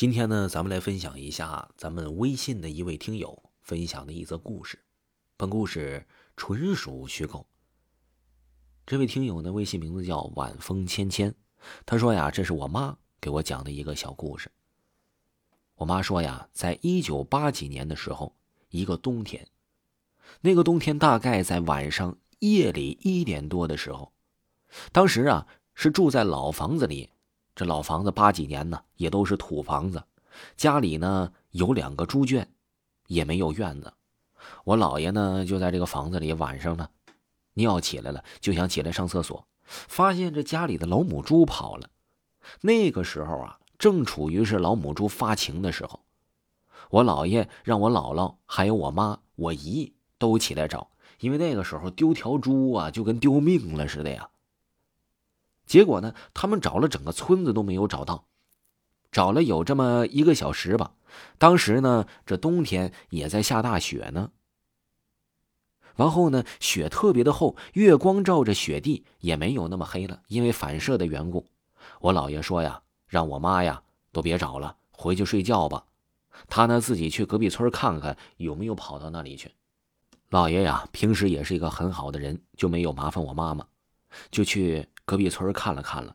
今天呢，咱们来分享一下咱们微信的一位听友分享的一则故事。本故事纯属虚构。这位听友呢，微信名字叫晚风芊芊，他说呀，这是我妈给我讲的一个小故事。我妈说呀，在一九八几年的时候，一个冬天，那个冬天大概在晚上夜里一点多的时候，当时啊是住在老房子里，这老房子八几年呢也都是土房子，家里呢有两个猪圈，也没有院子。我姥爷呢就在这个房子里，晚上呢尿起来了，就想起来上厕所，发现这家里的老母猪跑了。那个时候啊。正处于是老母猪发情的时候，我姥爷让我姥姥还有我妈、我姨都起来找，因为那个时候丢条猪啊就跟丢命了似的呀。结果呢，他们找了整个村子都没有找到，找了有这么一个小时吧。当时呢，这冬天也在下大雪呢。完后呢，雪特别的厚，月光照着雪地也没有那么黑了，因为反射的缘故。我姥爷说呀。让我妈呀都别找了，回去睡觉吧。他呢自己去隔壁村看看有没有跑到那里去。老爷呀平时也是一个很好的人，就没有麻烦我妈妈，就去隔壁村看了看了。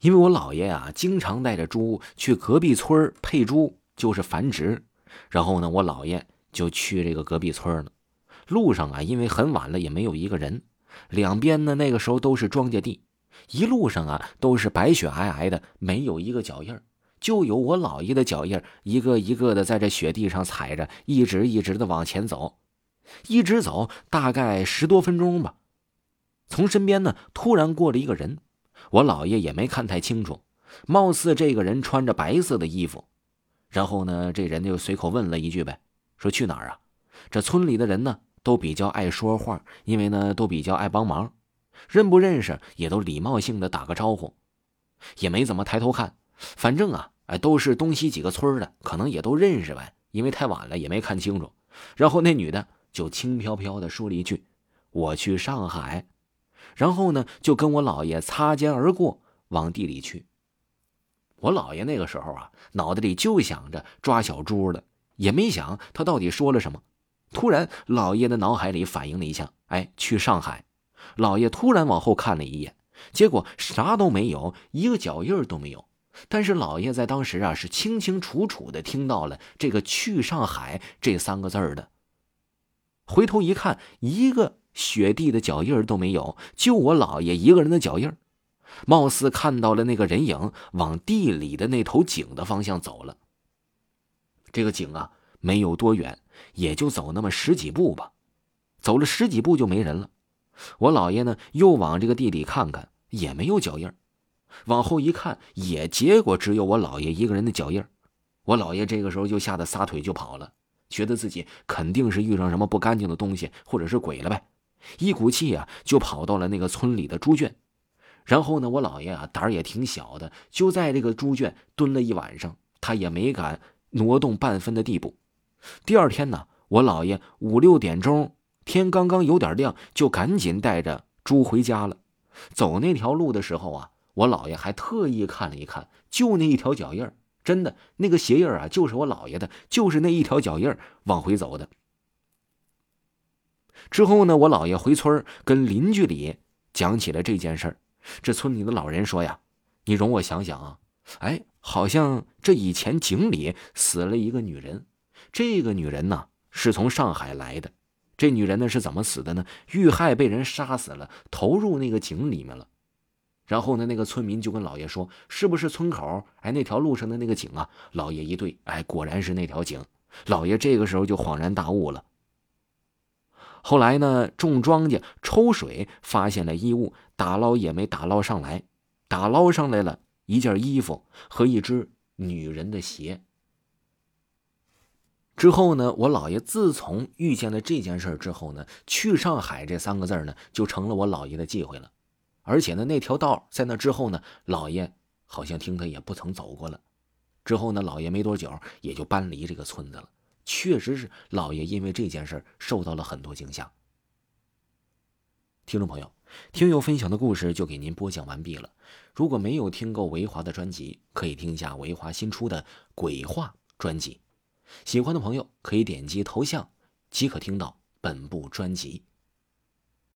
因为我姥爷啊经常带着猪去隔壁村配猪，就是繁殖。然后呢，我姥爷就去这个隔壁村了。路上啊，因为很晚了，也没有一个人。两边呢，那个时候都是庄稼地。一路上啊，都是白雪皑皑的，没有一个脚印就有我姥爷的脚印一个一个的在这雪地上踩着，一直一直的往前走，一直走，大概十多分钟吧。从身边呢，突然过了一个人，我姥爷也没看太清楚，貌似这个人穿着白色的衣服。然后呢，这人就随口问了一句呗，说去哪儿啊？这村里的人呢，都比较爱说话，因为呢，都比较爱帮忙。认不认识也都礼貌性的打个招呼，也没怎么抬头看。反正啊，哎，都是东西几个村的，可能也都认识呗。因为太晚了，也没看清楚。然后那女的就轻飘飘的说了一句：“我去上海。”然后呢，就跟我姥爷擦肩而过，往地里去。我姥爷那个时候啊，脑袋里就想着抓小猪的，也没想他到底说了什么。突然，姥爷的脑海里反应了一下：“哎，去上海。”老爷突然往后看了一眼，结果啥都没有，一个脚印都没有。但是老爷在当时啊，是清清楚楚的听到了这个“去上海”这三个字儿的。回头一看，一个雪地的脚印都没有，就我姥爷一个人的脚印貌似看到了那个人影往地里的那头井的方向走了。这个井啊，没有多远，也就走那么十几步吧。走了十几步就没人了。我姥爷呢，又往这个地里看看，也没有脚印往后一看，也结果只有我姥爷一个人的脚印我姥爷这个时候就吓得撒腿就跑了，觉得自己肯定是遇上什么不干净的东西，或者是鬼了呗。一股气啊，就跑到了那个村里的猪圈。然后呢，我姥爷啊，胆儿也挺小的，就在这个猪圈蹲了一晚上，他也没敢挪动半分的地步。第二天呢，我姥爷五六点钟。天刚刚有点亮，就赶紧带着猪回家了。走那条路的时候啊，我姥爷还特意看了一看，就那一条脚印真的那个鞋印啊，就是我姥爷的，就是那一条脚印往回走的。之后呢，我姥爷回村跟邻居里讲起了这件事这村里的老人说呀：“你容我想想啊，哎，好像这以前井里死了一个女人，这个女人呢是从上海来的。”这女人呢是怎么死的呢？遇害被人杀死了，投入那个井里面了。然后呢，那个村民就跟老爷说：“是不是村口？哎，那条路上的那个井啊？”老爷一对，哎，果然是那条井。老爷这个时候就恍然大悟了。后来呢，种庄稼抽水，发现了衣物，打捞也没打捞上来，打捞上来了一件衣服和一只女人的鞋。之后呢，我姥爷自从遇见了这件事之后呢，去上海这三个字呢，就成了我姥爷的忌讳了。而且呢，那条道在那之后呢，姥爷好像听他也不曾走过了。之后呢，姥爷没多久也就搬离这个村子了。确实是老爷因为这件事受到了很多惊吓。听众朋友，听友分享的故事就给您播讲完毕了。如果没有听够维华的专辑，可以听一下维华新出的《鬼话》专辑。喜欢的朋友可以点击头像即可听到本部专辑。